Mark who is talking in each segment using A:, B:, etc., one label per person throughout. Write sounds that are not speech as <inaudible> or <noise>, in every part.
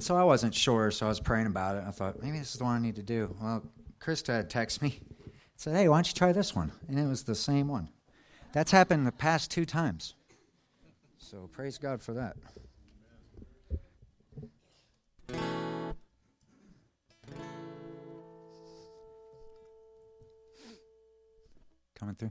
A: And so I wasn't sure, so I was praying about it. I thought, maybe this is the one I need to do. Well, Krista had texted me, said, hey, why don't you try this one? And it was the same one. That's happened the past two times. So praise God for that. Coming through.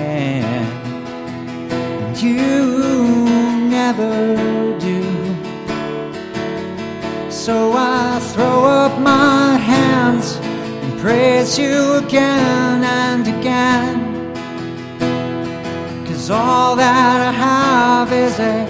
A: and you never do. So I throw up my hands and praise you again and again. Cause all that I have is a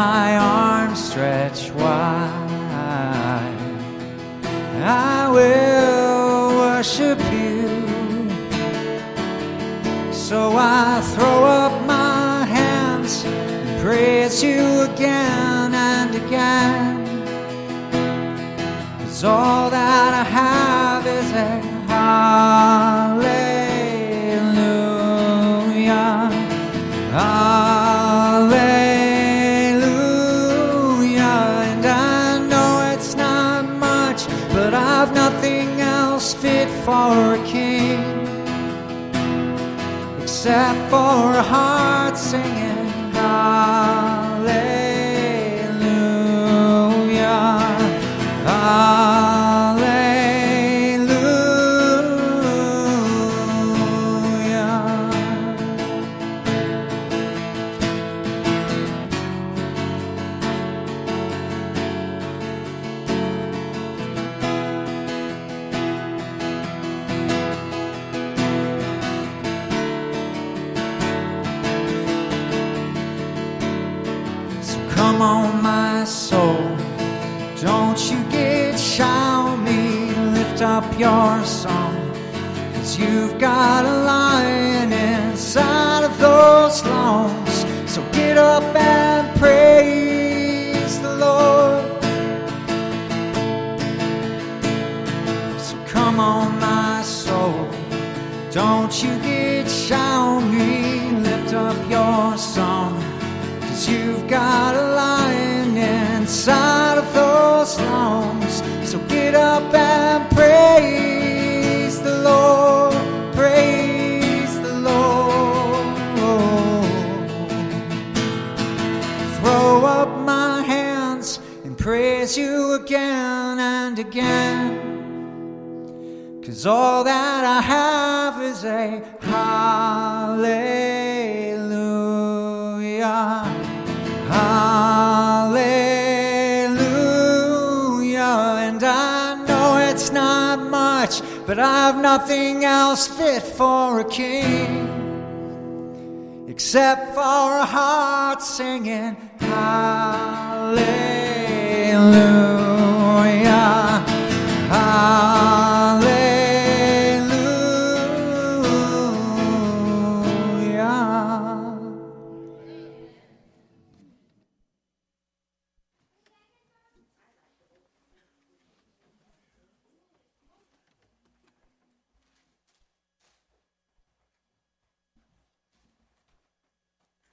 A: my arms stretched wide, I will worship you. So I throw up my hands and praise you again and again. Cause all that I have for a heart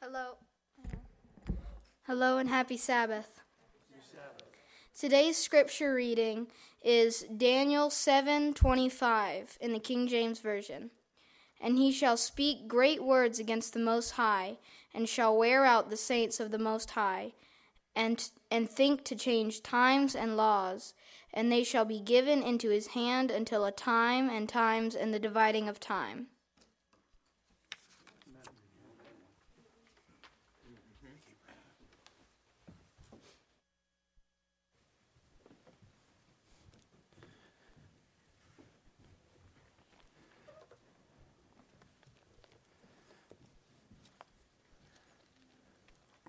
B: Hello. Hello and happy Sabbath. Today's scripture reading is Daniel 7:25 in the King James version. And he shall speak great words against the most high and shall wear out the saints of the most high and and think to change times and laws and they shall be given into his hand until a time and times and the dividing of time.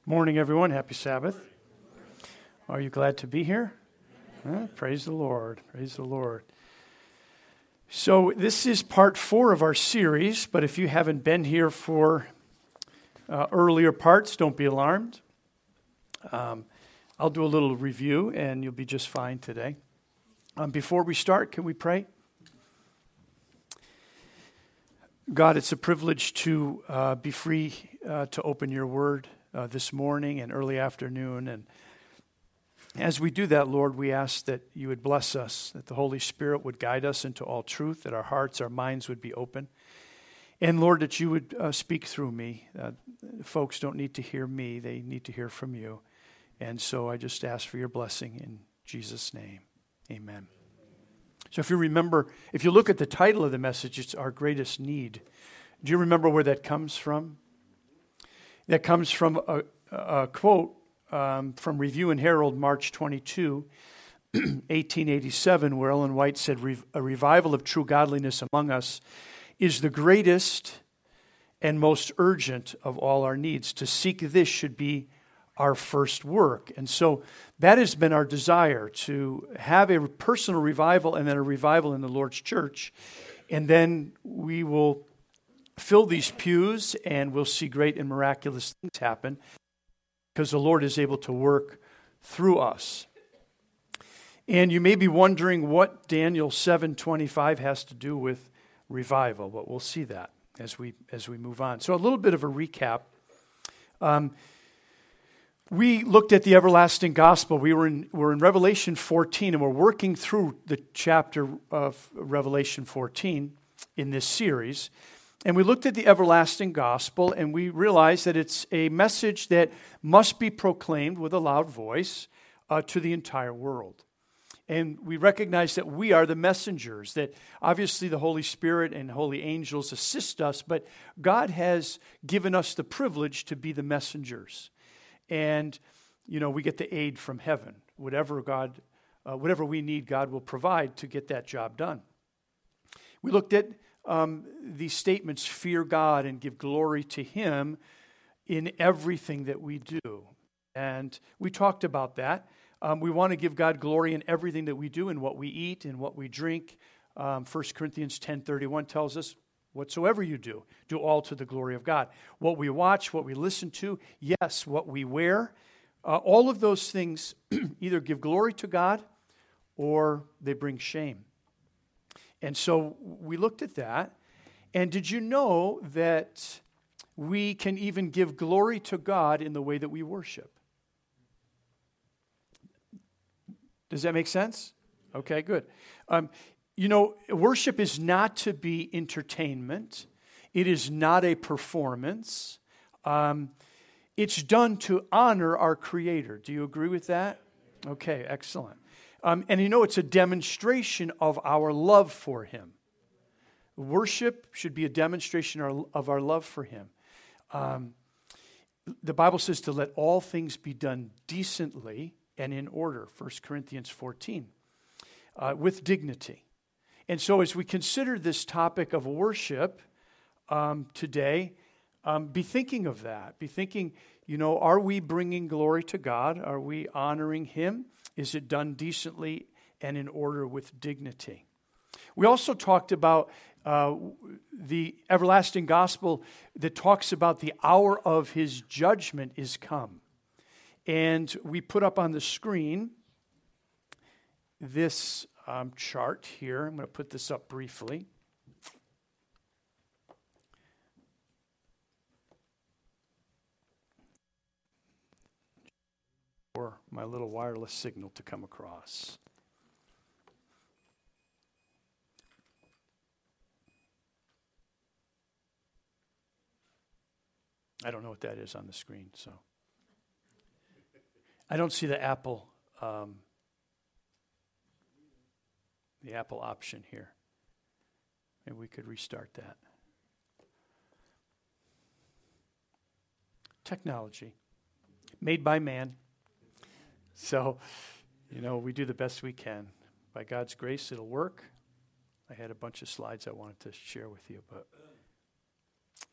C: Morning, everyone. Happy Sabbath. Are you glad to be here? praise the Lord. Praise the Lord. So, this is part four of our series, but if you haven't been here for uh, earlier parts, don't be alarmed. Um, I'll do a little review and you'll be just fine today. Um, before we start, can we pray? God, it's a privilege to uh, be free uh, to open your word uh, this morning and early afternoon. And as we do that, Lord, we ask that you would bless us, that the Holy Spirit would guide us into all truth, that our hearts, our minds would be open. And Lord, that you would uh, speak through me. Uh, folks don't need to hear me, they need to hear from you. And so I just ask for your blessing in Jesus' name. Amen. So if you remember, if you look at the title of the message, it's Our Greatest Need. Do you remember where that comes from? That comes from a, a quote um, from Review and Herald, March 22, <clears throat> 1887, where Ellen White said, A revival of true godliness among us is the greatest and most urgent of all our needs. To seek this should be our first work. And so that has been our desire to have a personal revival and then a revival in the Lord's church. And then we will fill these pews and we'll see great and miraculous things happen because the Lord is able to work through us. And you may be wondering what Daniel 7:25 has to do with revival, but we'll see that as we as we move on. So a little bit of a recap. Um, we looked at the everlasting gospel. We were in, we're in Revelation 14, and we're working through the chapter of Revelation 14 in this series. And we looked at the everlasting gospel and we realized that it's a message that must be proclaimed with a loud voice uh, to the entire world. And we recognize that we are the messengers, that obviously the Holy Spirit and holy angels assist us, but God has given us the privilege to be the messengers. And, you know, we get the aid from heaven. Whatever God, uh, whatever we need, God will provide to get that job done. We looked at um, these statements fear God and give glory to Him in everything that we do. And we talked about that. Um, we want to give God glory in everything that we do, in what we eat, in what we drink. Um, 1 Corinthians 10.31 tells us, whatsoever you do, do all to the glory of God. What we watch, what we listen to, yes, what we wear, uh, all of those things <clears throat> either give glory to God or they bring shame. And so we looked at that. And did you know that we can even give glory to God in the way that we worship? Does that make sense? Okay, good. Um, you know, worship is not to be entertainment, it is not a performance. Um, it's done to honor our Creator. Do you agree with that? Okay, excellent. Um, and you know, it's a demonstration of our love for Him. Worship should be a demonstration of our love for Him. Um, the Bible says to let all things be done decently and in order, 1 Corinthians 14, uh, with dignity. And so, as we consider this topic of worship um, today, um, be thinking of that. Be thinking, you know, are we bringing glory to God? Are we honoring Him? Is it done decently and in order with dignity? We also talked about uh, the everlasting gospel that talks about the hour of his judgment is come. And we put up on the screen this um, chart here. I'm going to put this up briefly. For my little wireless signal to come across. I don't know what that is on the screen, so. I don't see the Apple, um, the Apple option here. Maybe we could restart that. Technology, made by man. <laughs> So, you know, we do the best we can. By God's grace, it'll work. I had a bunch of slides I wanted to share with you, but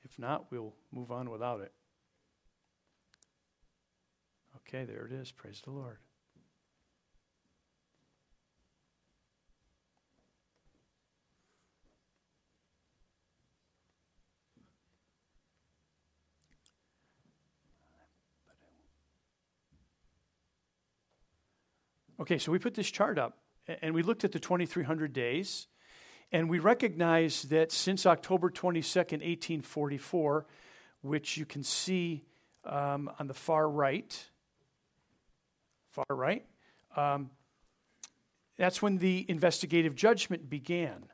C: if not, we'll move on without it. Okay, there it is. Praise the Lord. Okay, so we put this chart up and we looked at the 2300 days and we recognize that since October 22nd, 1844, which you can see um, on the far right, far right, um, that's when the investigative judgment began.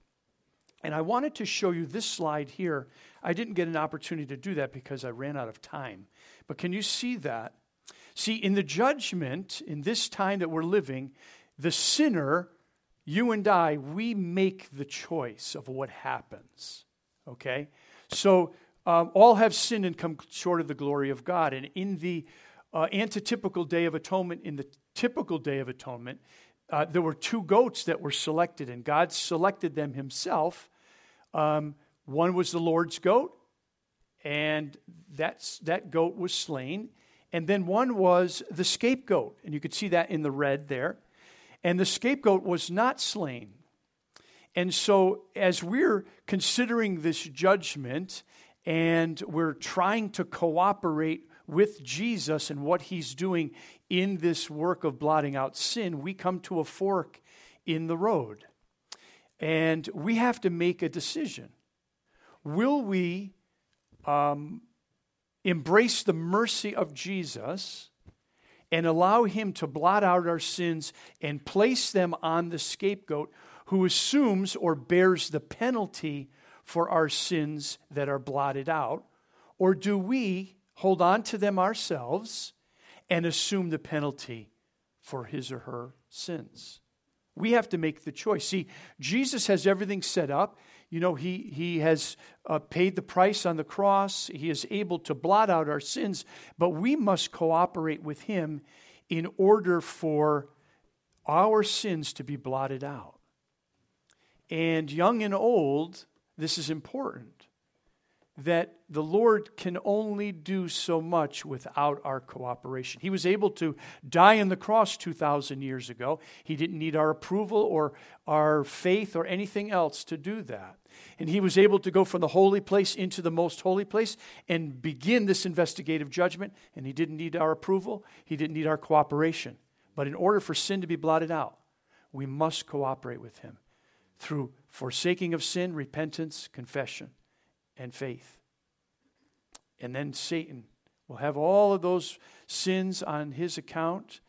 C: And I wanted to show you this slide here. I didn't get an opportunity to do that because I ran out of time. But can you see that? See, in the judgment, in this time that we're living, the sinner, you and I, we make the choice of what happens. Okay? So, um, all have sinned and come short of the glory of God. And in the uh, antitypical Day of Atonement, in the typical Day of Atonement, uh, there were two goats that were selected, and God selected them Himself. Um, one was the Lord's goat, and that's, that goat was slain. And then one was the scapegoat, and you could see that in the red there. And the scapegoat was not slain. And so, as we're considering this judgment and we're trying to cooperate with Jesus and what he's doing in this work of blotting out sin, we come to a fork in the road. And we have to make a decision. Will we um, embrace the mercy of Jesus and allow Him to blot out our sins and place them on the scapegoat who assumes or bears the penalty for our sins that are blotted out? Or do we hold on to them ourselves and assume the penalty for his or her sins? We have to make the choice. See, Jesus has everything set up. You know, he, he has uh, paid the price on the cross. He is able to blot out our sins, but we must cooperate with him in order for our sins to be blotted out. And young and old, this is important that the Lord can only do so much without our cooperation. He was able to die on the cross 2,000 years ago. He didn't need our approval or our faith or anything else to do that. And he was able to go from the holy place into the most holy place and begin this investigative judgment. And he didn't need our approval, he didn't need our cooperation. But in order for sin to be blotted out, we must cooperate with him through forsaking of sin, repentance, confession and faith. And then Satan will have all of those sins on his account,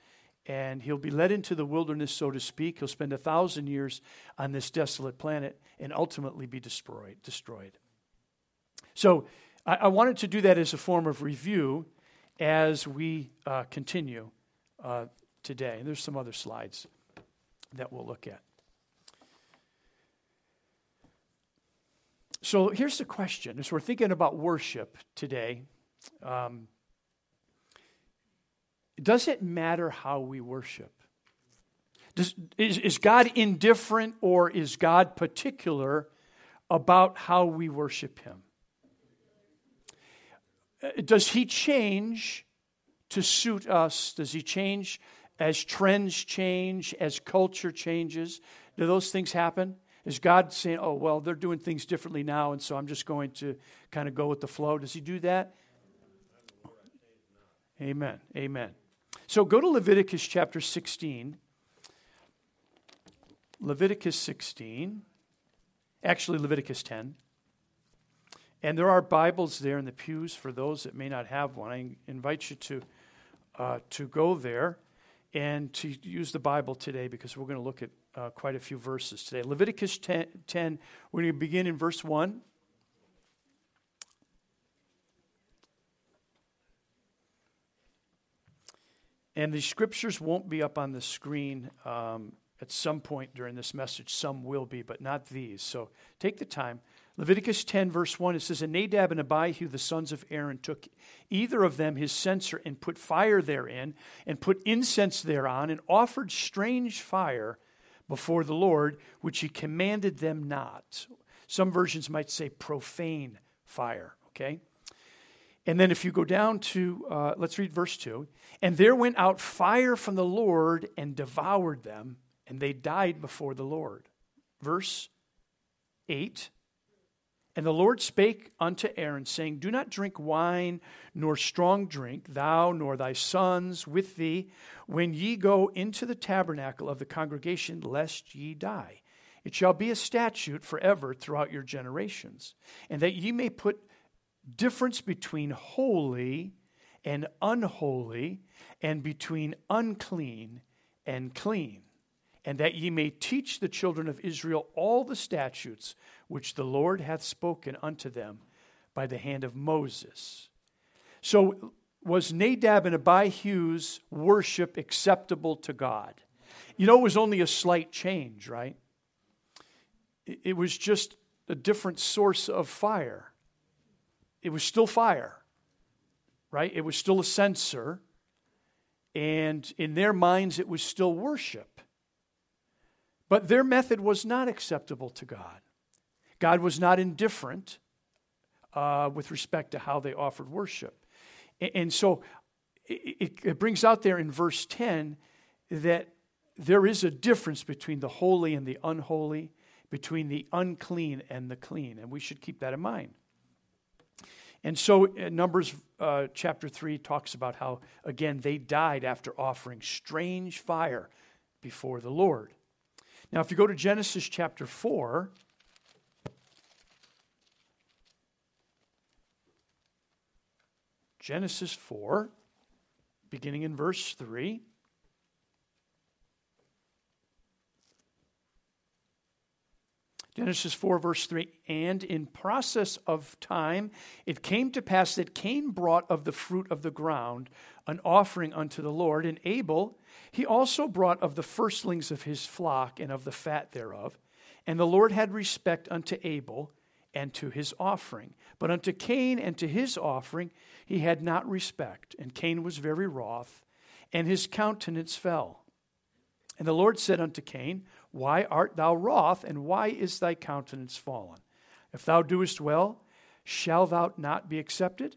C: and he'll be led into the wilderness, so to speak. He'll spend a thousand years on this desolate planet and ultimately be destroyed. destroyed. So I, I wanted to do that as a form of review as we uh, continue uh, today. And there's some other slides that we'll look at. So here's the question as we're thinking about worship today, um, does it matter how we worship? Does, is, is God indifferent or is God particular about how we worship Him? Uh, does He change to suit us? Does He change as trends change, as culture changes? Do those things happen? Is God saying, oh, well, they're doing things differently now, and so I'm just going to kind of go with the flow? Does He do that? Amen. Amen. So go to Leviticus chapter 16. Leviticus 16. Actually, Leviticus 10. And there are Bibles there in the pews for those that may not have one. I invite you to, uh, to go there. and to use the Bible today because we're going to look at uh, quite a few verses today. Leviticus 10, 10, we're going to begin in verse 1. And the scriptures won't be up on the screen um, at some point during this message. Some will be, but not these. So take the time. Leviticus 10, verse 1, it says, And Nadab and Abihu, the sons of Aaron, took either of them his censer and put fire therein, and put incense thereon, and offered strange fire before the Lord, which he commanded them not. Some versions might say profane fire, okay? And then if you go down to, uh, let's read verse 2. And there went out fire from the Lord and devoured them, and they died before the Lord. Verse 8. And the Lord spake unto Aaron, saying, Do not drink wine nor strong drink, thou nor thy sons with thee, when ye go into the tabernacle of the congregation, lest ye die. It shall be a statute forever throughout your generations, and that ye may put difference between holy and unholy, and between unclean and clean, and that ye may teach the children of Israel all the statutes which the Lord hath spoken unto them by the hand of Moses. So, was Nadab and Abihu's worship acceptable to God? You know, it was only a slight change, right? It was just a different source of fire it was still fire, right? It was still a censer. And in their minds, it was still worship. But their method was not acceptable to God. God was not indifferent uh, with respect to how they offered worship. And, so it, it brings out there in verse 10 that there is a difference between the holy and the unholy, between the unclean and the clean. And we should keep that in mind. And so, uh, Numbers uh, chapter 3 talks about how, again, they died after offering strange fire before the Lord. Now, if you go to Genesis chapter 4, Genesis 4, beginning in verse 3. Genesis 4, verse 3 And in process of time it came to pass that Cain brought of the fruit of the ground an offering unto the Lord, and Abel he also brought of the firstlings of his flock and of the fat thereof. And the Lord had respect unto Abel and to his offering. But unto Cain and to his offering he had not respect. And Cain was very wroth, and his countenance fell. And the Lord said unto Cain, why art thou wroth, and why is thy countenance fallen? If thou doest well, shall thou not be accepted?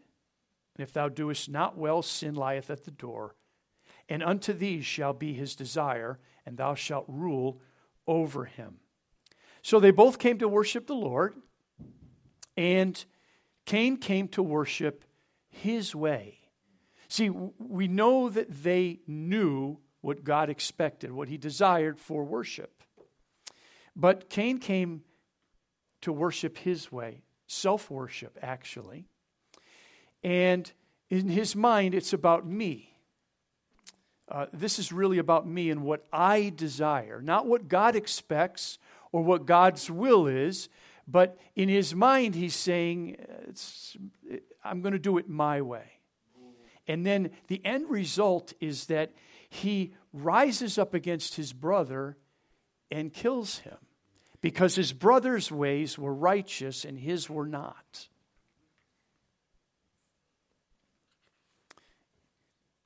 C: And if thou doest not well, sin lieth at the door. And unto thee shall be his desire, and thou shalt rule over him. So they both came to worship the Lord, and Cain came to worship his way. See, we know that they knew what God expected, what he desired for worship. But Cain came to worship his way, self worship, actually. And in his mind, it's about me. Uh, this is really about me and what I desire, not what God expects or what God's will is, but in his mind, he's saying, I'm going to do it my way. And then the end result is that he rises up against his brother and kills him because his brother's ways were righteous and his were not.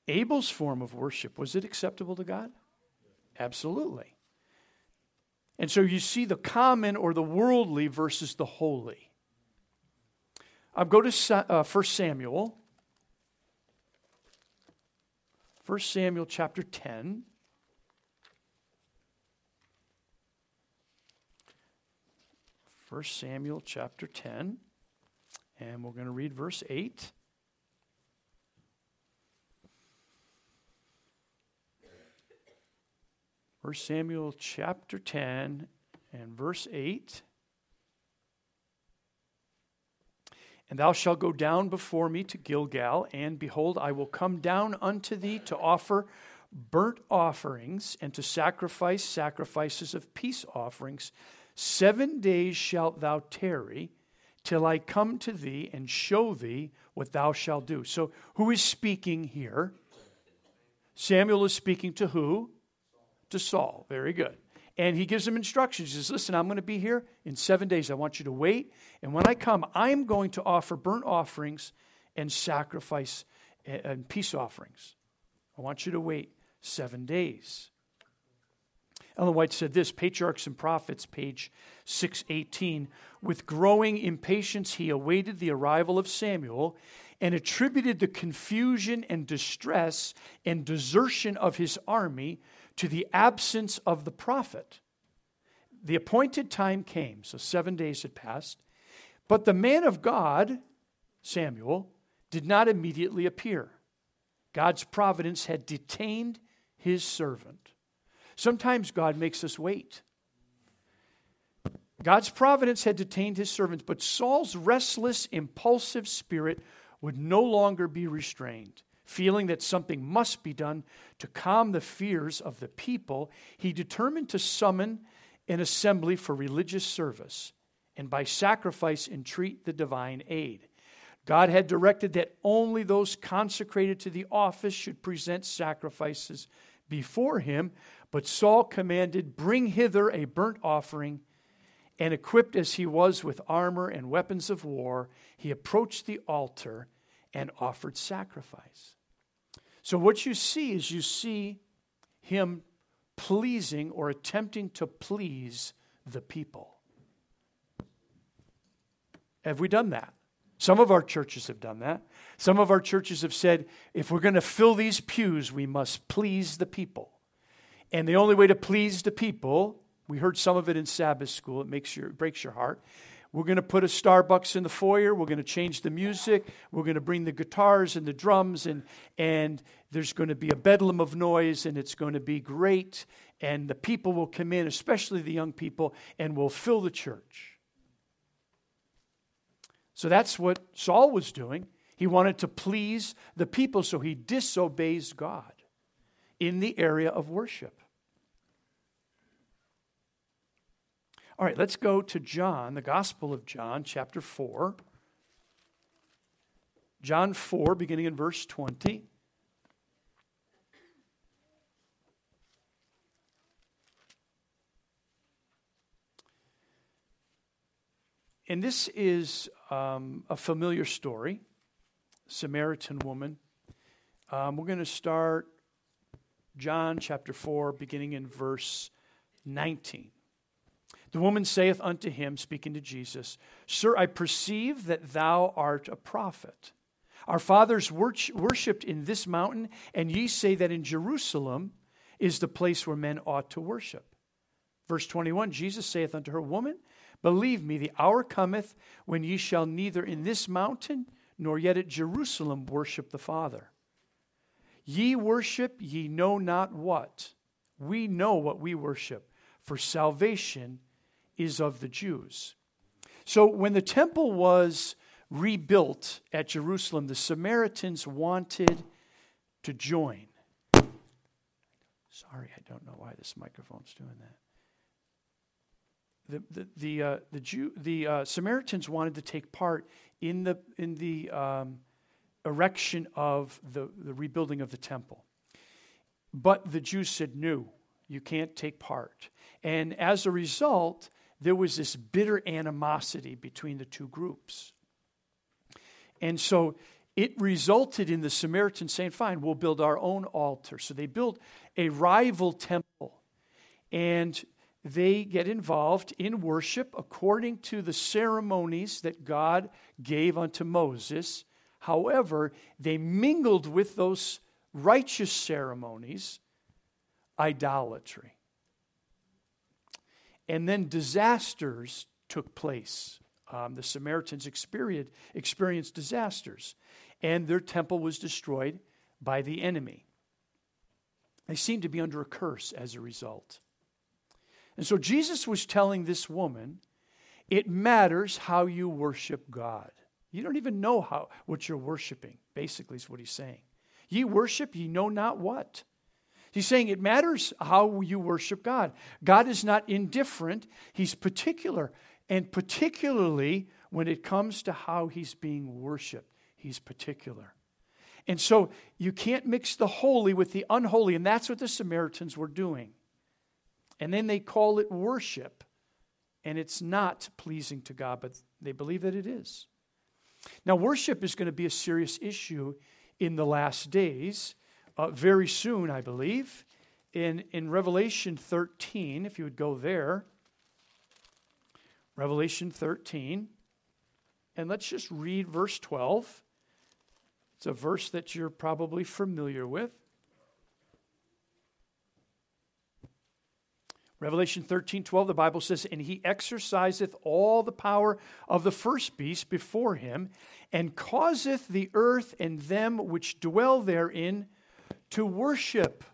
C: Abel's form of worship, was it acceptable to God? Absolutely. And so you see the common or the worldly versus the holy. I'll go to uh, 1 Samuel. 1 Samuel chapter 10. 1 Samuel chapter 10, and we're going to read verse 8. First Samuel chapter 10 and verse 8. And thou shalt go down before me to Gilgal, and behold, I will come down unto thee to offer burnt offerings and to sacrifice sacrifices of peace offerings. Seven days shalt thou tarry till I come to thee and show thee what thou shalt do. So, who is speaking here? Samuel is speaking to who? To Saul. Very good. And he gives him instructions. He says, Listen, I'm going to be here in seven days. I want you to wait. And when I come, I'm going to offer burnt offerings and sacrifice and peace offerings. I want you to wait seven days. Ellen White said this Patriarchs and Prophets, page 618. With growing impatience, he awaited the arrival of Samuel and attributed the confusion and distress and desertion of his army to the absence of the prophet. The appointed time came, so seven days had passed, but the man of God, Samuel, did not immediately appear. God's providence had detained his servant. Sometimes God makes us wait. God's providence had detained his servant, but Saul's restless, impulsive spirit would no longer be restrained. Feeling that something must be done to calm the fears of the people, he determined to summon an assembly for religious service and by sacrifice entreat the divine aid. God had directed that only those consecrated to the office should present sacrifices before him, but Saul commanded, Bring hither a burnt offering. And equipped as he was with armor and weapons of war, he approached the altar and offered sacrifice. So, what you see is you see him pleasing or attempting to please the people. Have we done that? Some of our churches have done that. Some of our churches have said, if we're going to fill these pews, we must please the people. And the only way to please the people, we heard some of it in Sabbath school, it makes your, it breaks your heart. We're going to put a Starbucks in the foyer. We're going to change the music. We're going to bring the guitars and the drums, and, and there's going to be a bedlam of noise, and it's going to be great. And the people will come in, especially the young people, and will fill the church. So that's what Saul was doing. He wanted to please the people, so he disobeys God in the area of worship. All right, let's go to John, the Gospel of John, chapter 4. John 4, beginning in verse 20. And this is um, a familiar story Samaritan woman. Um, we're going to start John chapter 4, beginning in verse 19. The woman saith unto him, speaking to Jesus, Sir, I perceive that thou art a prophet. Our fathers worshipped in this mountain, and ye say that in Jerusalem is the place where men ought to worship. Verse 21 Jesus saith unto her, Woman, Believe me, the hour cometh when ye shall neither in this mountain nor yet at Jerusalem worship the Father. Ye worship ye know not what. We know what we worship, for salvation is of the Jews. So when the temple was rebuilt at Jerusalem, the Samaritans wanted to join. Sorry, I don't know why this microphone's doing that the the the, uh, the, Jew, the uh, Samaritans wanted to take part in the in the um, erection of the, the rebuilding of the temple, but the Jews said no, you can't take part, and as a result, there was this bitter animosity between the two groups, and so it resulted in the Samaritans saying, "Fine, we'll build our own altar." So they built a rival temple, and they get involved in worship according to the ceremonies that God gave unto Moses. However, they mingled with those righteous ceremonies idolatry. And then disasters took place. Um, the Samaritans experienced, experienced disasters, and their temple was destroyed by the enemy. They seemed to be under a curse as a result. And so Jesus was telling this woman, it matters how you worship God. You don't even know how what you're worshiping, basically, is what he's saying. Ye worship, ye know not what. He's saying it matters how you worship God. God is not indifferent, He's particular. And particularly when it comes to how He's being worshiped, He's particular. And so you can't mix the holy with the unholy, and that's what the Samaritans were doing. And then they call it worship, and it's not pleasing to God, but they believe that it is. Now, worship is going to be a serious issue in the last days, uh, very soon, I believe. In, in Revelation 13, if you would go there, Revelation 13, and let's just read verse 12. It's a verse that you're probably familiar with. Revelation 13, 12, the Bible says, And he exerciseth all the power of the first beast before him, and causeth the earth and them which dwell therein to worship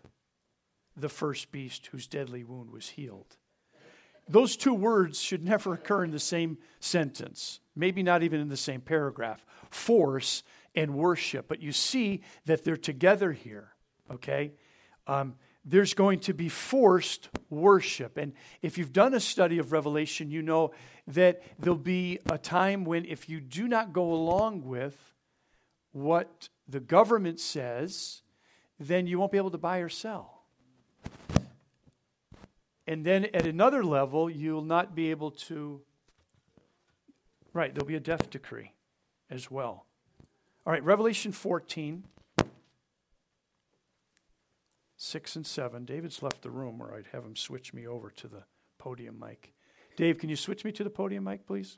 C: the first beast whose deadly wound was healed. Those two words should never occur in the same sentence, maybe not even in the same paragraph force and worship. But you see that they're together here, okay? Um, there's going to be forced worship. And if you've done a study of Revelation, you know that there'll be a time when if you do not go along with what the government says, then you won't be able to buy or sell. And then at another level, you'll not be able to. Right, there'll be a death decree as well. All right, Revelation 14. 6 and 7. David's left the room, or I'd have him switch me over to the podium mic. Dave, can you switch me to the podium mic, please?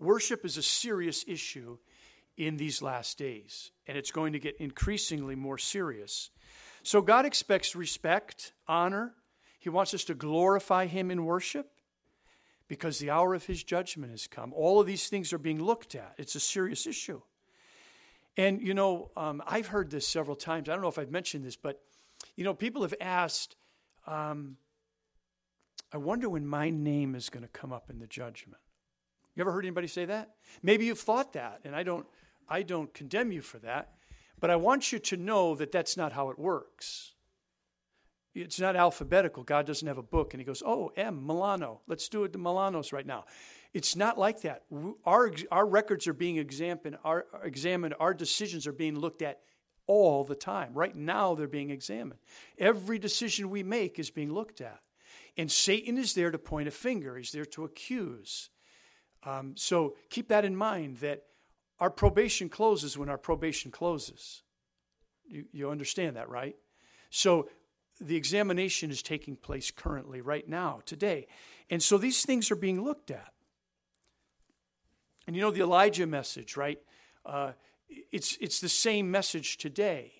C: Worship is a serious issue in these last days, and it's going to get increasingly more serious. So God expects respect, honor. He wants us to glorify Him in worship because the hour of His judgment has come. All of these things are being looked at. It's a serious issue. And, you know, um, I've heard this several times. I don't know if I've mentioned this, but, you know, people have asked, um, I wonder when my name is going to come up in the judgment. You ever heard anybody say that? Maybe you've thought that, and I don't, I don't condemn you for that. But I want you to know that that's not how it works. It's not alphabetical. God doesn't have a book and he goes, oh, M, Milano. Let's do it to Milanos right now. It's not like that. Our, our records are being examined our, examined, our decisions are being looked at all the time. Right now, they're being examined. Every decision we make is being looked at. And Satan is there to point a finger, he's there to accuse. Um, so keep that in mind that our probation closes when our probation closes. You, you understand that, right? So the examination is taking place currently, right now, today. And so these things are being looked at. And you know the Elijah message, right? Uh, it's, it's the same message today.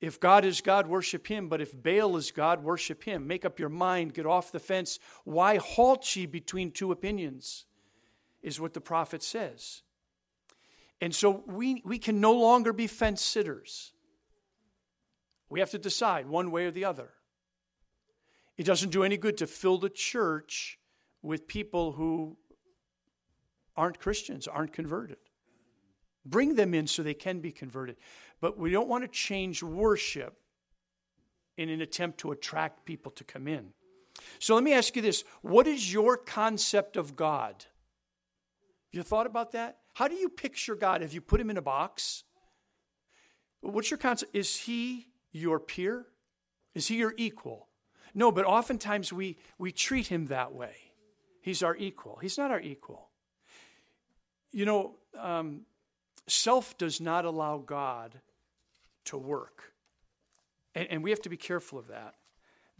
C: If God is God, worship him. But if Baal is God, worship him. Make up your mind, get off the fence. Why halt ye between two opinions? Is what the prophet says. And so we, we can no longer be fence sitters. We have to decide one way or the other. It doesn't do any good to fill the church with people who aren't Christians, aren't converted. Bring them in so they can be converted. But we don't want to change worship in an attempt to attract people to come in. So let me ask you this what is your concept of God? Have you thought about that? How do you picture God? Have you put him in a box? What's your concept? Is he your peer? Is he your equal? No, but oftentimes we, we treat him that way. He's our equal. He's not our equal. You know, um, self does not allow God to work. And, and we have to be careful of that.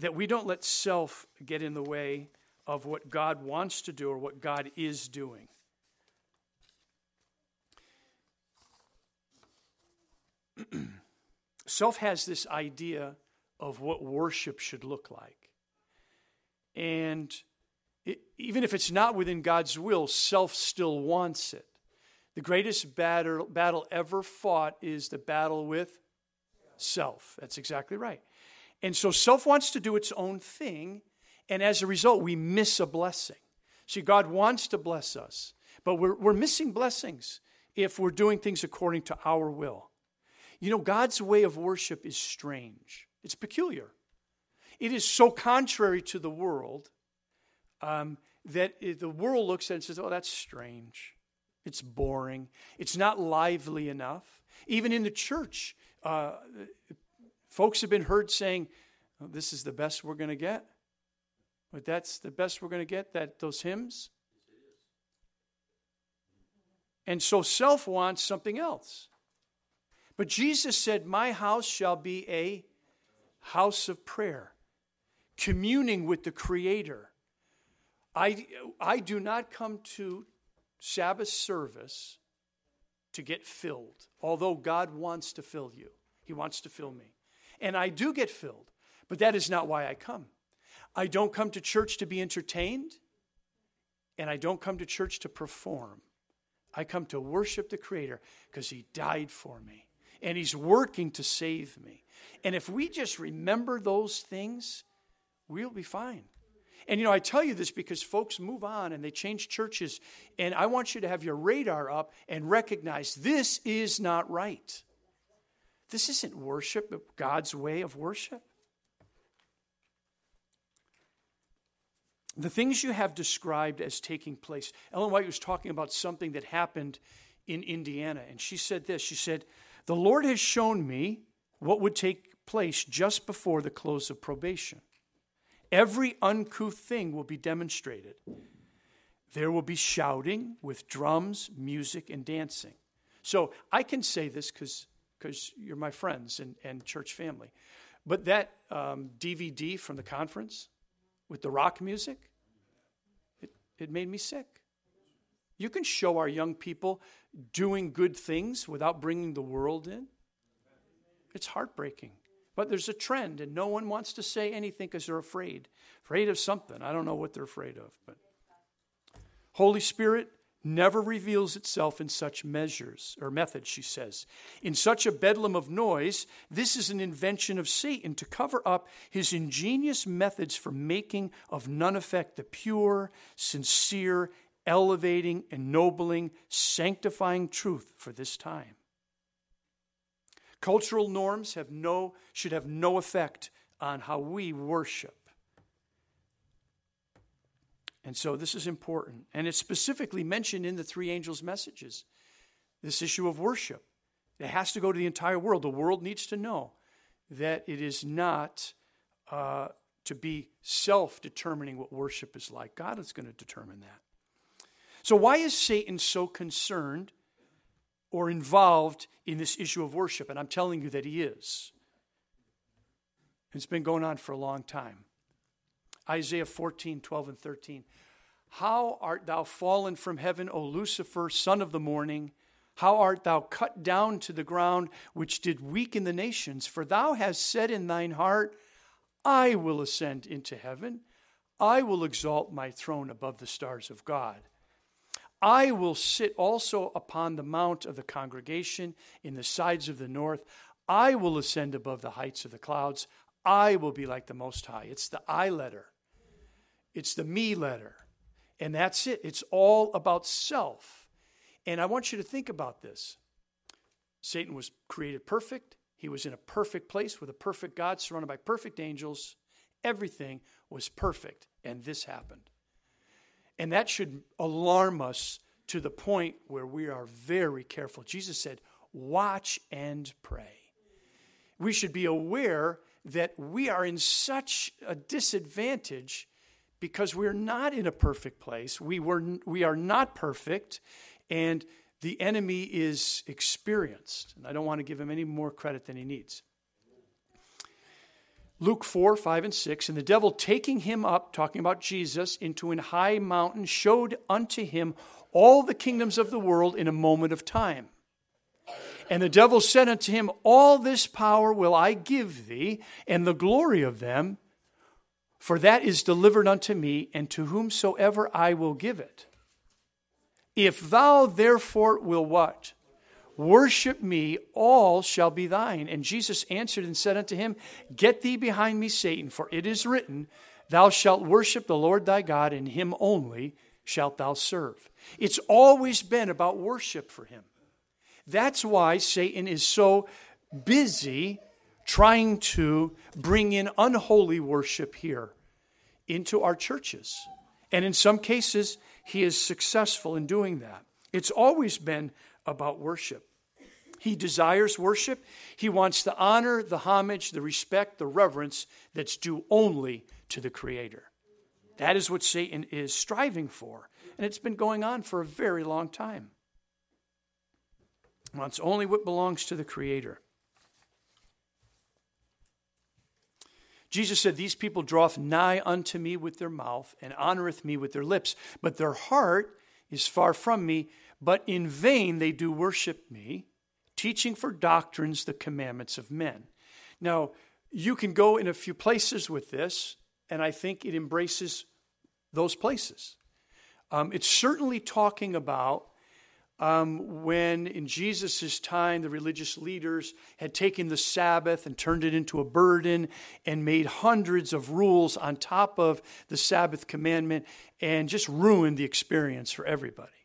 C: That we don't let self get in the way of what God wants to do or what God is doing. <clears throat> self has this idea of what worship should look like. And it, even if it's not within God's will, self still wants it. The greatest battle, battle ever fought is the battle with self. That's exactly right. And so self wants to do its own thing, and as a result, we miss a blessing. See, God wants to bless us, but we're, we're missing blessings if we're doing things according to our will. You know, God's way of worship is strange, it's peculiar. It is so contrary to the world um, that the world looks at it and says, oh, that's strange. It's boring. It's not lively enough. Even in the church, uh, folks have been heard saying, oh, this is the best we're going to get. But that's the best we're going to get, that those hymns. And so self wants something else. But Jesus said, My house shall be a house of prayer, communing with the Creator. I, I do not come to Sabbath service to get filled, although God wants to fill you. He wants to fill me. And I do get filled, but that is not why I come. I don't come to church to be entertained, and I don't come to church to perform. I come to worship the Creator because He died for me and He's working to save me. And if we just remember those things, we'll be fine. And you know, I tell you this because folks move on and they change churches, and I want you to have your radar up and recognize this is not right. This isn't worship, God's way of worship. The things you have described as taking place. Ellen White was talking about something that happened in Indiana, and she said this She said, The Lord has shown me what would take place just before the close of probation. Every uncouth thing will be demonstrated. There will be shouting with drums, music, and dancing. So I can say this because you're my friends and, and church family. But that um, DVD from the conference with the rock music, it, it made me sick. You can show our young people doing good things without bringing the world in. It's heartbreaking. But there's a trend, and no one wants to say anything because they're afraid. Afraid of something. I don't know what they're afraid of. But Holy Spirit never reveals itself in such measures or methods, she says. In such a bedlam of noise, this is an invention of Satan to cover up his ingenious methods for making of none effect the pure, sincere, elevating, ennobling, sanctifying truth for this time. Cultural norms have no, should have no effect on how we worship. And so this is important. And it's specifically mentioned in the three angels' messages this issue of worship. It has to go to the entire world. The world needs to know that it is not uh, to be self determining what worship is like. God is going to determine that. So, why is Satan so concerned or involved in this issue of worship, and I'm telling you that he is. It's been going on for a long time. Isaiah 14, 12, and 13. How art thou fallen from heaven, O Lucifer, son of the morning? How art thou cut down to the ground, which did weaken the nations? For thou hast said in thine heart, I will ascend into heaven. I will exalt my throne above the stars of God. I will sit also upon the mount of the congregation in the sides of the north. I will ascend above the heights of the clouds. I will be like the Most High. It's the I letter, it's the me letter. And that's it. It's all about self. And I want you to think about this Satan was created perfect, he was in a perfect place with a perfect God, surrounded by perfect angels. Everything was perfect. And this happened. And that should alarm us to the point where we are very careful. Jesus said, Watch and pray. We should be aware that we are in such a disadvantage because we're not in a perfect place. We, were, we are not perfect, and the enemy is experienced. And I don't want to give him any more credit than he needs. Luke 4, 5, and 6. And the devil taking him up, talking about Jesus, into an high mountain, showed unto him all the kingdoms of the world in a moment of time. And the devil said unto him, All this power will I give thee, and the glory of them, for that is delivered unto me, and to whomsoever I will give it. If thou therefore will what? Worship me, all shall be thine. And Jesus answered and said unto him, Get thee behind me, Satan, for it is written, Thou shalt worship the Lord thy God, and him only shalt thou serve. It's always been about worship for him. That's why Satan is so busy trying to bring in unholy worship here into our churches. And in some cases, he is successful in doing that. It's always been about worship. He desires worship. He wants the honor, the homage, the respect, the reverence that's due only to the Creator. That is what Satan is striving for. And it's been going on for a very long time. Wants only what belongs to the Creator. Jesus said, These people draweth nigh unto me with their mouth, and honoreth me with their lips, but their heart is far from me, but in vain they do worship me, teaching for doctrines the commandments of men. Now, you can go in a few places with this, and I think it embraces those places. Um, it's certainly talking about um, when in Jesus' time the religious leaders had taken the Sabbath and turned it into a burden and made hundreds of rules on top of the Sabbath commandment and just ruined the experience for everybody.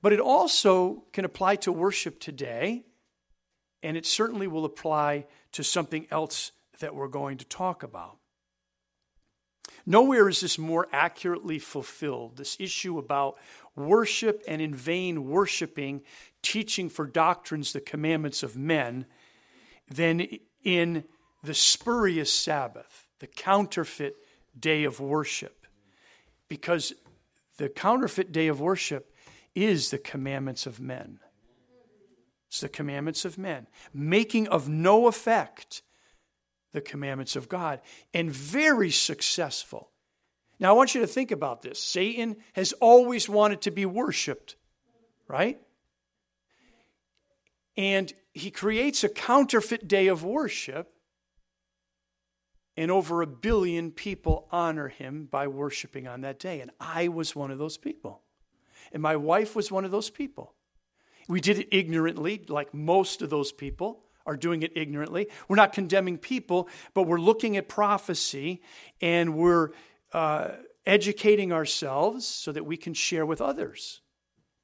C: But it also can apply to worship today, and it certainly will apply to something else that we're going to talk about. Nowhere is this more accurately fulfilled, this issue about worship and in vain worshiping, teaching for doctrines the commandments of men, than in the spurious Sabbath, the counterfeit day of worship. Because the counterfeit day of worship is the commandments of men. It's the commandments of men, making of no effect the commandments of God, and very successful. Now, I want you to think about this. Satan has always wanted to be worshiped, right? And he creates a counterfeit day of worship, and over a billion people honor him by worshiping on that day. And I was one of those people. And my wife was one of those people. We did it ignorantly, like most of those people are doing it ignorantly. We're not condemning people, but we're looking at prophecy and we're uh, educating ourselves so that we can share with others.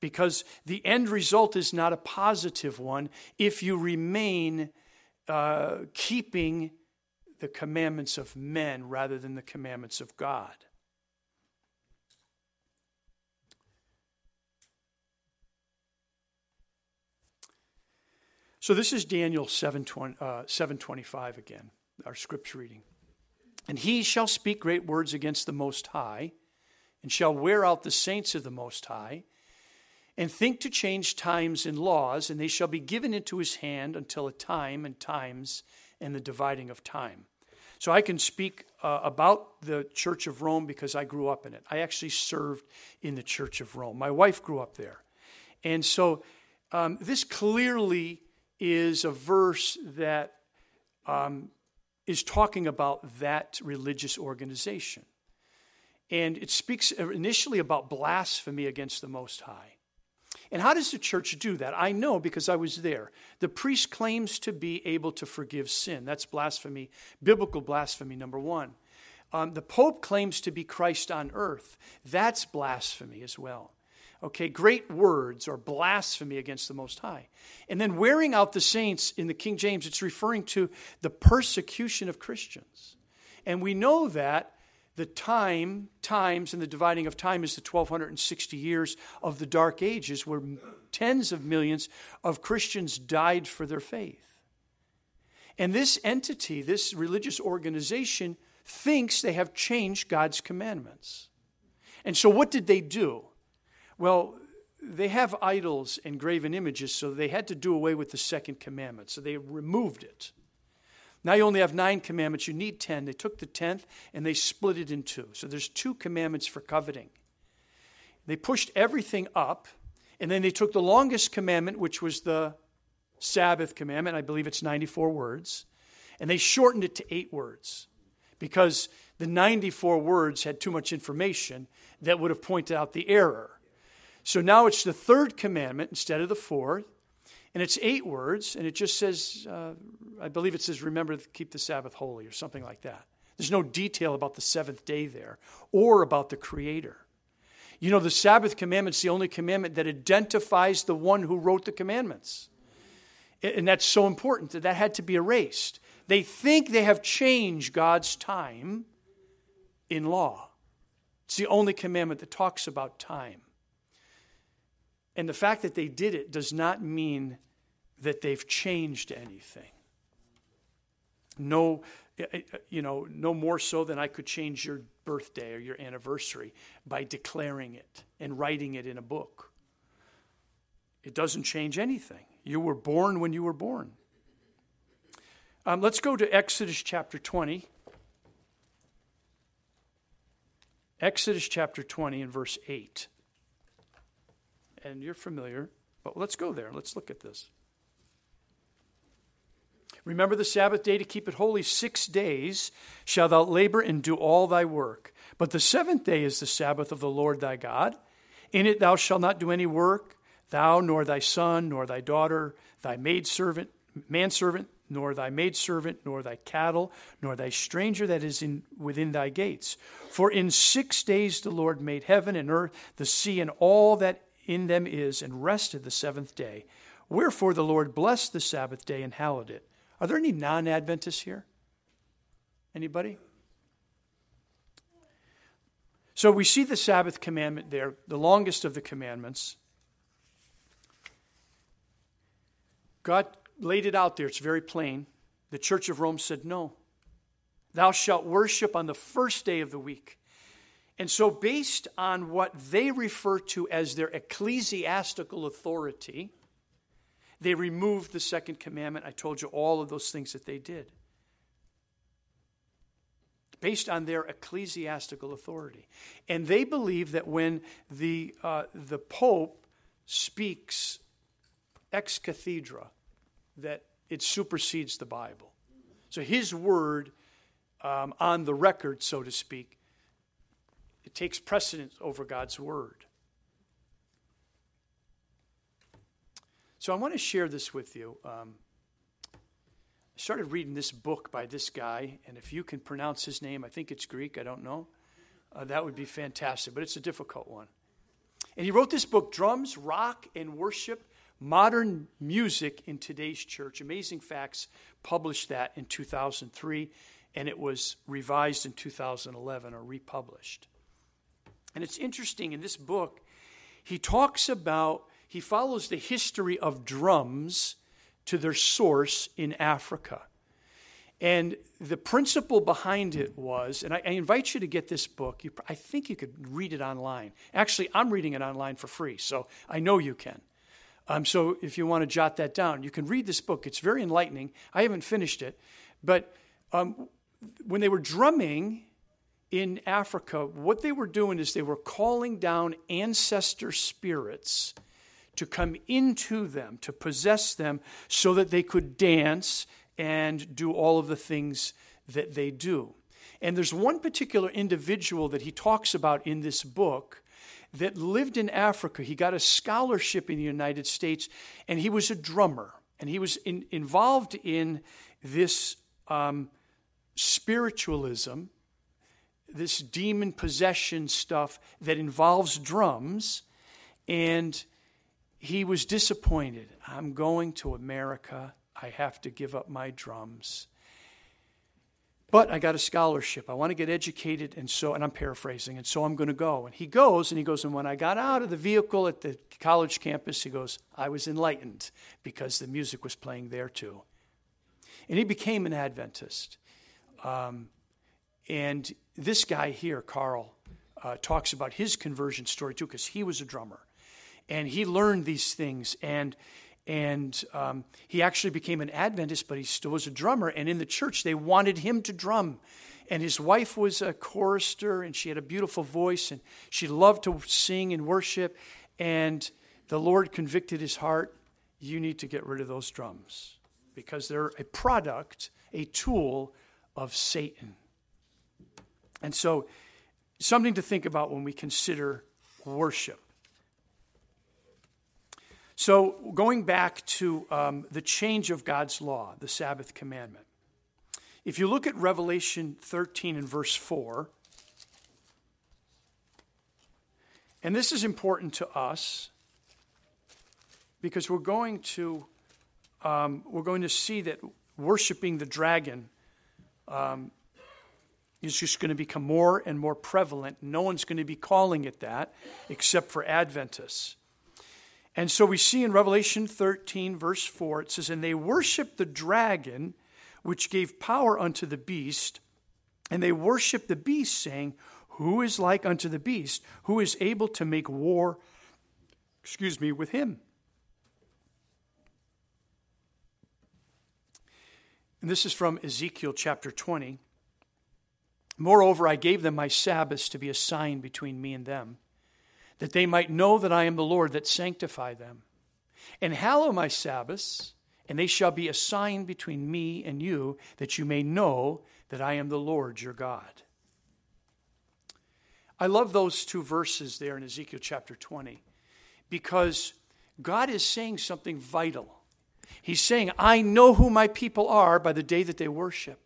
C: Because the end result is not a positive one if you remain uh, keeping the commandments of men rather than the commandments of God. So this is Daniel 7, uh, 725 again, our scripture reading. And he shall speak great words against the Most High, and shall wear out the saints of the Most High, and think to change times and laws, and they shall be given into his hand until a time and times and the dividing of time. So I can speak uh, about the Church of Rome because I grew up in it. I actually served in the Church of Rome. My wife grew up there. And so um, this clearly is a verse that um, is talking about that religious organization. And it speaks initially about blasphemy against the Most High. And how does the church do that? I know because I was there. The priest claims to be able to forgive sin. That's blasphemy, biblical blasphemy, number one. Um, the Pope claims to be Christ on earth. That's blasphemy as well. Okay, great words or blasphemy against the Most High. And then wearing out the saints in the King James, it's referring to the persecution of Christians. And we know that the time, times, and the dividing of time is the 1260 years of the Dark Ages, where tens of millions of Christians died for their faith. And this entity, this religious organization, thinks they have changed God's commandments. And so, what did they do? Well, they have idols and graven images, so they had to do away with the second commandment. So they removed it. Now you only have nine commandments. You need ten. They took the tenth and they split it in two. So there's two commandments for coveting. They pushed everything up, and then they took the longest commandment, which was the Sabbath commandment. I believe it's 94 words. And they shortened it to eight words because the 94 words had too much information that would have pointed out the error. So now it's the third commandment instead of the fourth. And it's eight words, and it just says, uh, I believe it says, remember to keep the Sabbath holy, or something like that. There's no detail about the seventh day there or about the Creator. You know, the Sabbath commandment is the only commandment that identifies the one who wrote the commandments. And that's so important that that had to be erased. They think they have changed God's time in law. It's the only commandment that talks about time. And the fact that they did it does not mean that they've changed anything. No, eh, eh, eh, you know, no more so than I could change your birthday or your anniversary by declaring it and writing it in a book. It doesn't change anything. You were born when you were born. Um, let's go to Exodus chapter 20. Exodus chapter 20 and verse 8. And you're familiar, but let's go there. Let's look at this. Remember the Sabbath day to keep it holy. Six days shalt thou labor and do all thy work. But the seventh day is the Sabbath of the Lord thy God. In it thou shalt not do any work, thou, nor thy son, nor thy daughter, thy maidservant, manservant, nor thy maidservant, nor thy cattle, nor thy stranger that is in, within thy gates. For in six days the Lord made heaven and earth, the sea, and all that in them is, and rested the seventh day. Wherefore the Lord blessed the Sabbath day and hallowed it. Are there any non Adventists here? Anybody? So we see the Sabbath commandment there, the longest of the commandments. God laid it out there. It's very plain. The Church of Rome said, No. Thou shalt worship on the first day of the week. And so, based on what they refer to as their ecclesiastical authority, they removed the second commandment. I told you all of those things that they did. Based on their ecclesiastical authority. And they believe that when the, uh, the Pope speaks ex cathedra, that it supersedes the Bible. So his word um, on the record, so to speak, takes precedence over God's word. So I want to share this with you. Um, I started reading this book by this guy, and if you can pronounce his name, I think it's Greek, I don't know, uh, that would be fantastic, but it's a difficult one. And he wrote this book, Drums, Rock, and Worship Modern Music in Today's Church. Amazing Facts published that in 2003, and it was revised in 2011 or republished. And it's interesting in this book, he talks about, he follows the history of drums to their source in Africa. And the principle behind it was, and I, I invite you to get this book. You, I think you could read it online. Actually, I'm reading it online for free, so I know you can. Um, so if you want to jot that down, you can read this book. It's very enlightening. I haven't finished it, but um, when they were drumming in Africa, what they were doing is they were calling down ancestor spirits to come into them, to possess them, so that they could dance and do all of the things that they do. And there's one particular individual that he talks about in this book that lived in Africa. He got a scholarship in the United States, and he was a drummer. And he was in, involved in this um, spiritualism, this demon possession stuff that involves drums. And he was disappointed. I'm going to America. I have to give up my drums. But I got a scholarship. I want to get educated, and so, and I'm paraphrasing, and so I'm going to go. And he goes, and he goes, and when I got out of the vehicle at the college campus, he goes, I was enlightened because the music was playing there too. And he became an Adventist. Um, and this guy here, Carl, uh, talks about his conversion story too, because he was a drummer. And he learned these things. And and um, he actually became an Adventist, but he still was a drummer. And in the church, they wanted him to drum. And his wife was a chorister, and she had a beautiful voice, and she loved to sing and worship. And the Lord convicted his heart, you need to get rid of those drums because they're a product, a tool of Satan. And so, something to think about when we consider worship. So, going back to um, the change of God's law, the Sabbath commandment. If you look at Revelation 13 and verse 4, and this is important to us because we're going to um, we're going to see that worshiping the dragon um, is just going to become more and more prevalent. No one's going to be calling it that except for Adventists. And so we see in Revelation 13, verse 4, it says, And they worshiped the dragon, which gave power unto the beast, and they worshiped the beast, saying, Who is like unto the beast? Who is able to make war, excuse me, with him? And this is from Ezekiel chapter 20. Moreover, I gave them my Sabbaths to be a sign between me and them, that they might know that I am the Lord that sanctify them. And hallow my Sabbaths, and they shall be a sign between me and you, that you may know that I am the Lord your God. I love those two verses there in Ezekiel chapter 20 because God is saying something vital. He's saying, I know who my people are by the day that they worship.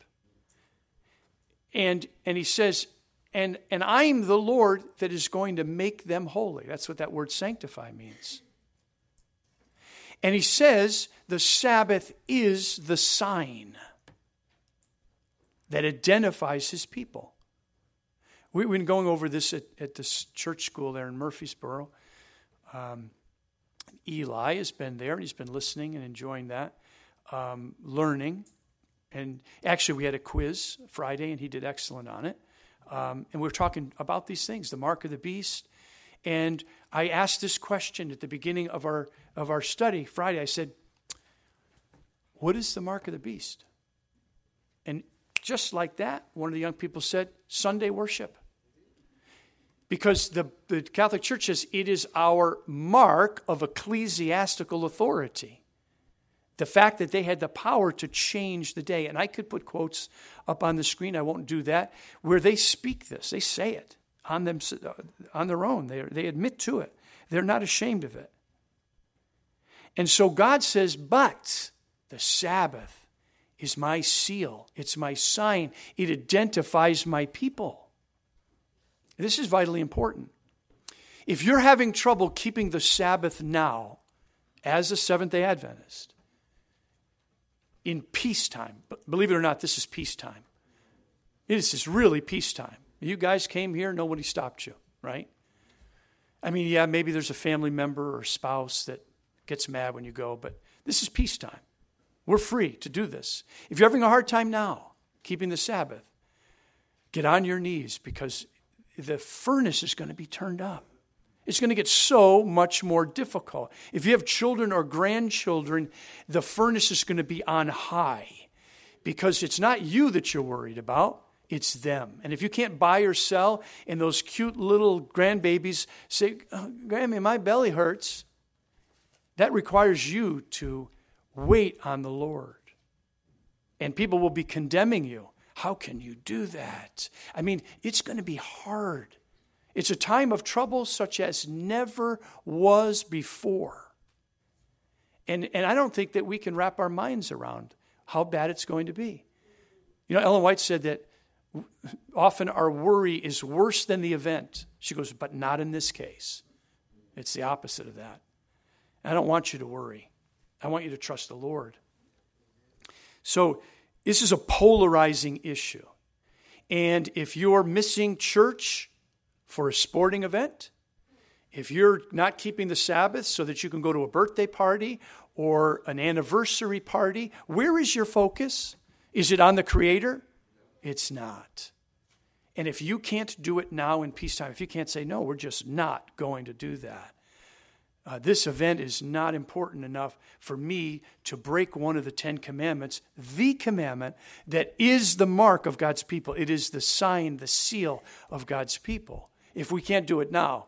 C: And, and he says, and, and I'm the Lord that is going to make them holy. That's what that word sanctify means. And he says the Sabbath is the sign that identifies his people. We've been going over this at, at this church school there in Murfreesboro. Um, Eli has been there and he's been listening and enjoying that, um, learning. And actually, we had a quiz Friday, and he did excellent on it. Um, and we were talking about these things, the mark of the beast. And I asked this question at the beginning of our of our study Friday. I said, "What is the mark of the beast?" And just like that, one of the young people said, "Sunday worship." Because the, the Catholic Church says it is our mark of ecclesiastical authority the fact that they had the power to change the day. And I could put quotes up on the screen, I won't do that, where they speak this, they say it on, them, uh, on their own. They, they admit to it, they're not ashamed of it. And so God says, But the Sabbath is my seal, it's my sign, it identifies my people. This is vitally important. If you're having trouble keeping the Sabbath now as a Seventh day Adventist, in peacetime. But believe it or not, this is peacetime. This is really peacetime. You guys came here, nobody stopped you, right? I mean, yeah, maybe there's a family member or spouse that gets mad when you go, but this is peacetime. We're free to do this. If you're having a hard time now keeping the Sabbath, get on your knees because the furnace is going to be turned up it's going to get so much more difficult. If you have children or grandchildren, the furnace is going to be on high because it's not you that you're worried about, it's them. And if you can't buy or sell, and those cute little grandbabies say, oh, Grammy, my belly hurts, that requires you to wait on the Lord. And people will be condemning you. How can you do that? I mean, it's going to be hard. It's a time of trouble such as never was before. And, and I don't think that we can wrap our minds around how bad it's going to be. You know, Ellen White said that often our worry is worse than the event. She goes, but not in this case. It's the opposite of that. I don't want you to worry. I want you to trust the Lord. So, this is a polarizing issue. And if you're missing church, for a sporting event, if you're not keeping the Sabbath so that you can go to a birthday party or an anniversary party, where is your focus? Is it on the Creator? It's not. And if you can't do it now in peacetime, if you can't say, no, we're just not going to do that, uh, this event is not important enough for me to break one of the Ten Commandments, the commandment that is the mark of God's people. It is the sign, the seal of God's people. If we can't do it now,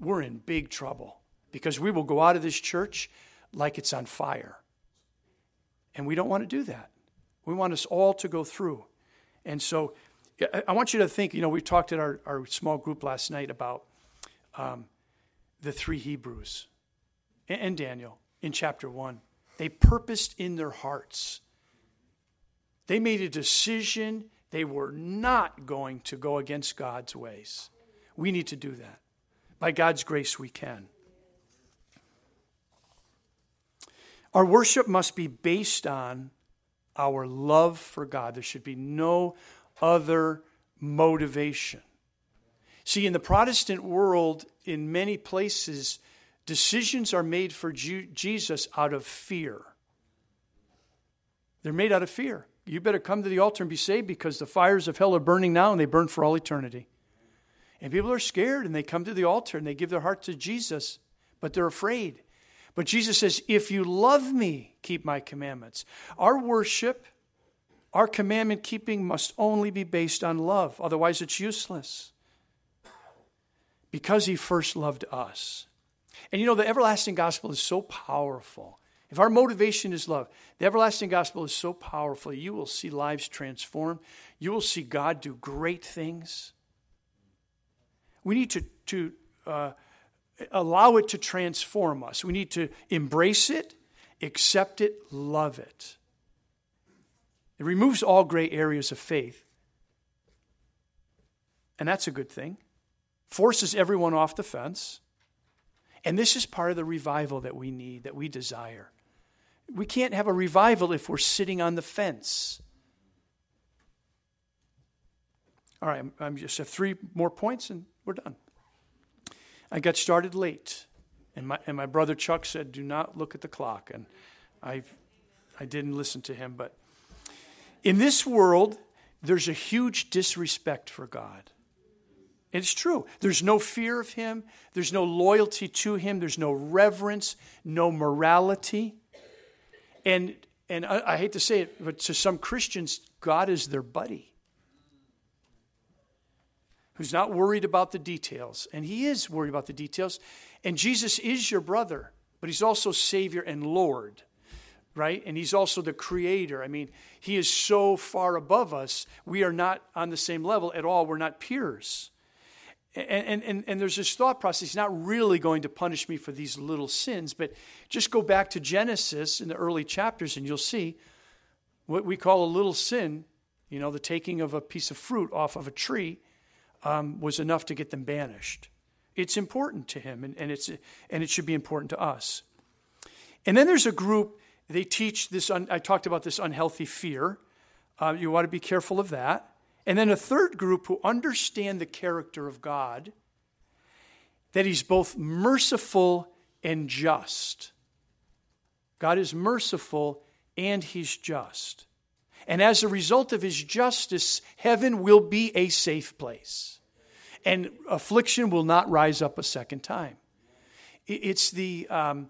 C: we're in big trouble because we will go out of this church like it's on fire. And we don't want to do that. We want us all to go through. And so I want you to think, you know, we talked at our, our small group last night about um, the three Hebrews and, and Daniel in chapter one. They purposed in their hearts. They made a decision. They were not going to go against God's ways. We need to do that. By God's grace, we can. Our worship must be based on our love for God. There should be no other motivation. See, in the Protestant world, in many places, decisions are made for Jesus out of fear. They're made out of fear. You better come to the altar and be saved because the fires of hell are burning now and they burn for all eternity. And people are scared and they come to the altar and they give their heart to Jesus, but they're afraid. But Jesus says, If you love me, keep my commandments. Our worship, our commandment keeping must only be based on love, otherwise, it's useless. Because he first loved us. And you know, the everlasting gospel is so powerful. If our motivation is love, the everlasting gospel is so powerful. You will see lives transformed. You will see God do great things. We need to, to uh, allow it to transform us. We need to embrace it, accept it, love it. It removes all gray areas of faith. And that's a good thing. Forces everyone off the fence. And this is part of the revival that we need, that we desire. We can't have a revival if we're sitting on the fence. All right, I'm just have three more points and we're done. I got started late, and my, and my brother Chuck said, Do not look at the clock. And I, I didn't listen to him. But in this world, there's a huge disrespect for God. It's true. There's no fear of Him, there's no loyalty to Him, there's no reverence, no morality. And, and I, I hate to say it, but to some Christians, God is their buddy who's not worried about the details. And he is worried about the details. And Jesus is your brother, but he's also Savior and Lord, right? And he's also the Creator. I mean, he is so far above us. We are not on the same level at all. We're not peers. And, and, and, there's this thought process. He's not really going to punish me for these little sins, but just go back to Genesis in the early chapters and you'll see what we call a little sin, you know, the taking of a piece of fruit off of a tree um, was enough to get them banished. It's important to him, and, and, it's, and it should be important to us. And then there's a group, they teach this, un, I talked about this unhealthy fear. Uh, you want to be careful of that. And then a third group who understand the character of God, that he's both merciful and just. God is merciful and he's just. And as a result of his justice, heaven will be a safe place. And affliction will not rise up a second time. It's the, um,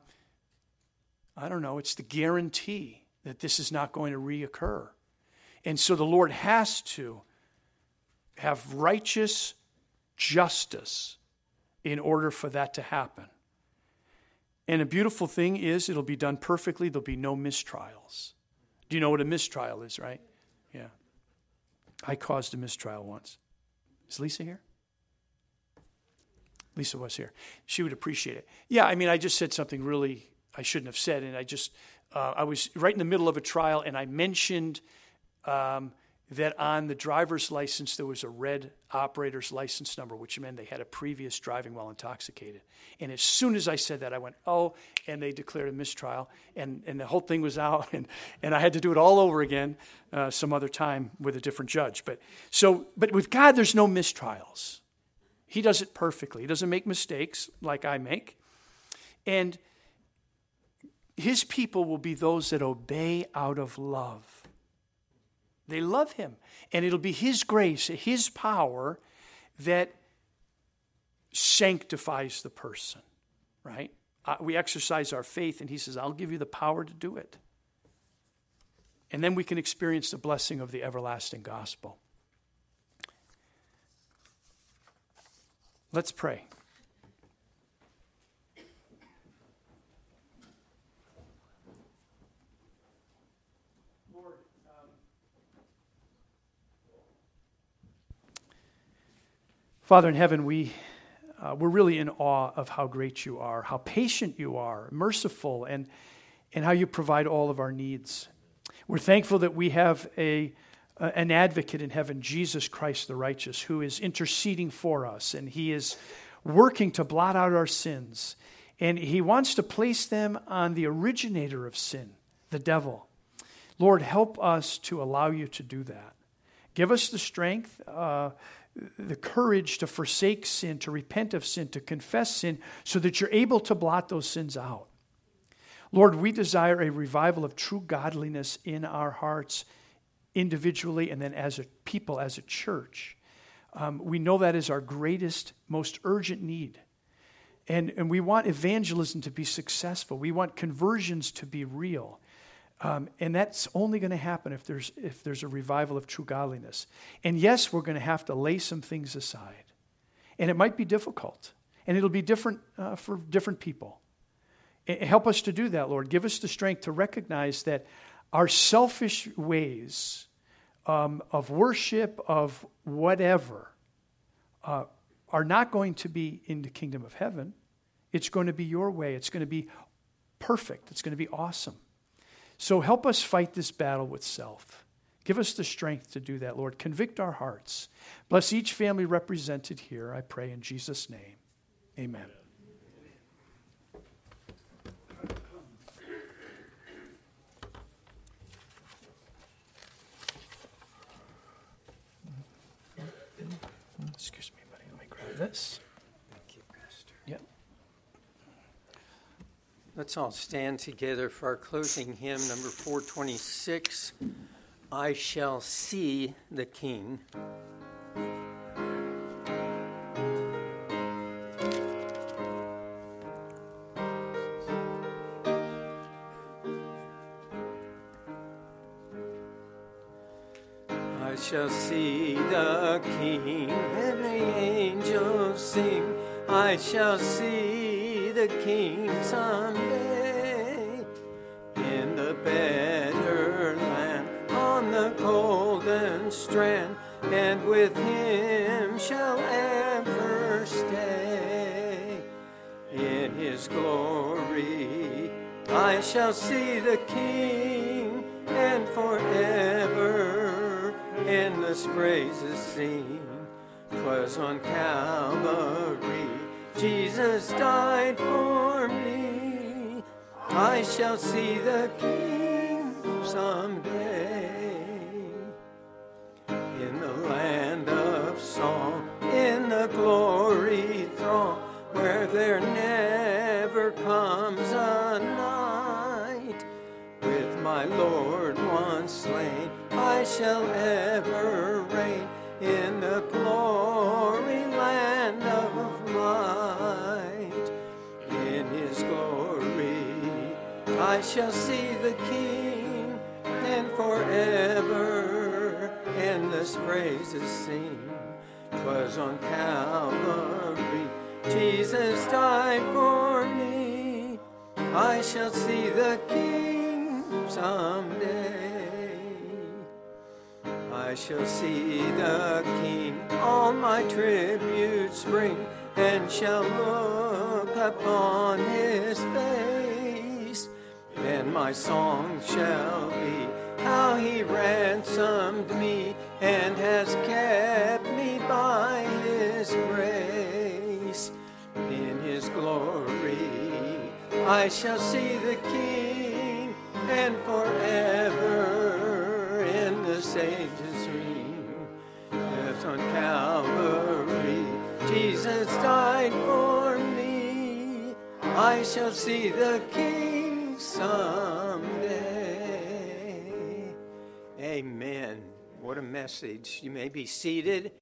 C: I don't know, it's the guarantee that this is not going to reoccur. And so the Lord has to have righteous justice in order for that to happen. And a beautiful thing is, it'll be done perfectly, there'll be no mistrials. Do you know what a mistrial is, right? Yeah. I caused a mistrial once. Is Lisa here? Lisa was here. She would appreciate it. Yeah, I mean, I just said something really I shouldn't have said, and I just, uh, I was right in the middle of a trial, and I mentioned um, that on the driver's license there was a red operator's license number, which meant they had a previous driving while intoxicated. And as soon as I said that, I went, oh, and they declared a mistrial, and, and the whole thing was <laughs> out, and, and I had to do it all over again uh, some other time with a different judge. But so, but with God, there's no mistrials. He does it perfectly. He doesn't make mistakes like I make, and His people will be those that obey out of love. They love him. And it'll be his grace, his power that sanctifies the person, right? Uh, we exercise our faith, and he says, I'll give you the power to do it. And then we can experience the blessing of the everlasting gospel. Let's pray. Father in heaven, we, uh, we're really in awe of how great you are, how patient you are, merciful, and, and how you provide all of our needs. We're thankful that we have a an advocate in heaven, Jesus Christ the righteous, who is interceding for us, and he is working to blot out our sins. And he wants to place them on the originator of sin, the devil. Lord, help us to allow you to do that. Give us the strength, uh, the courage to forsake sin, to repent of sin, to confess sin, so that you're able to blot those sins out. Lord, we desire a revival of true godliness in our hearts, individually and then as a people, as a church. Um, we know that is our greatest, most urgent need. And, and we want evangelism to be successful. We want conversions to be real. Um, and that's only going to happen if there's, if there's a revival of true godliness. And yes, we're going to have to lay some things aside. And it might be difficult. And it'll be different uh, for different people. help us to do that, Lord. Give us the strength to recognize that our selfish ways um, of worship, of whatever, uh, are not going to be in the kingdom of heaven. It's going to be your way. It's going to be perfect. It's going to be awesome. So help us fight this battle with self. Give us the strength to do that, Lord. Convict our hearts. Bless each family represented here, I pray in Jesus' name. Amen. Excuse me, buddy. Let me grab this.
D: Thank you, Pastor.
C: Yep.
D: Let's all stand together for our closing hymn, number 426 I Shall See the King. I shall see the King, and the angels sing. I shall see the King someday in the better land on the golden strand, and with him shall ever stay in his glory. I shall see the King, and forever endless praises sing. 'Twas on Calvary Jesus died for me. I shall see the King someday in the land of song, in the glory throng, where there never comes a night. With my Lord once slain, I shall ever I shall see the King, and forever endless praises sing. 'Twas on Calvary, Jesus died for me. I shall see the King someday. I shall see the King, all my tributes bring, and shall look upon his face. Then my song shall be how he ransomed me and has kept me by his grace. In his glory, I shall see the King, and forever in the sages ring. As on Calvary, Jesus died for me. I shall see the King someday. Amen. What a message. You may be seated.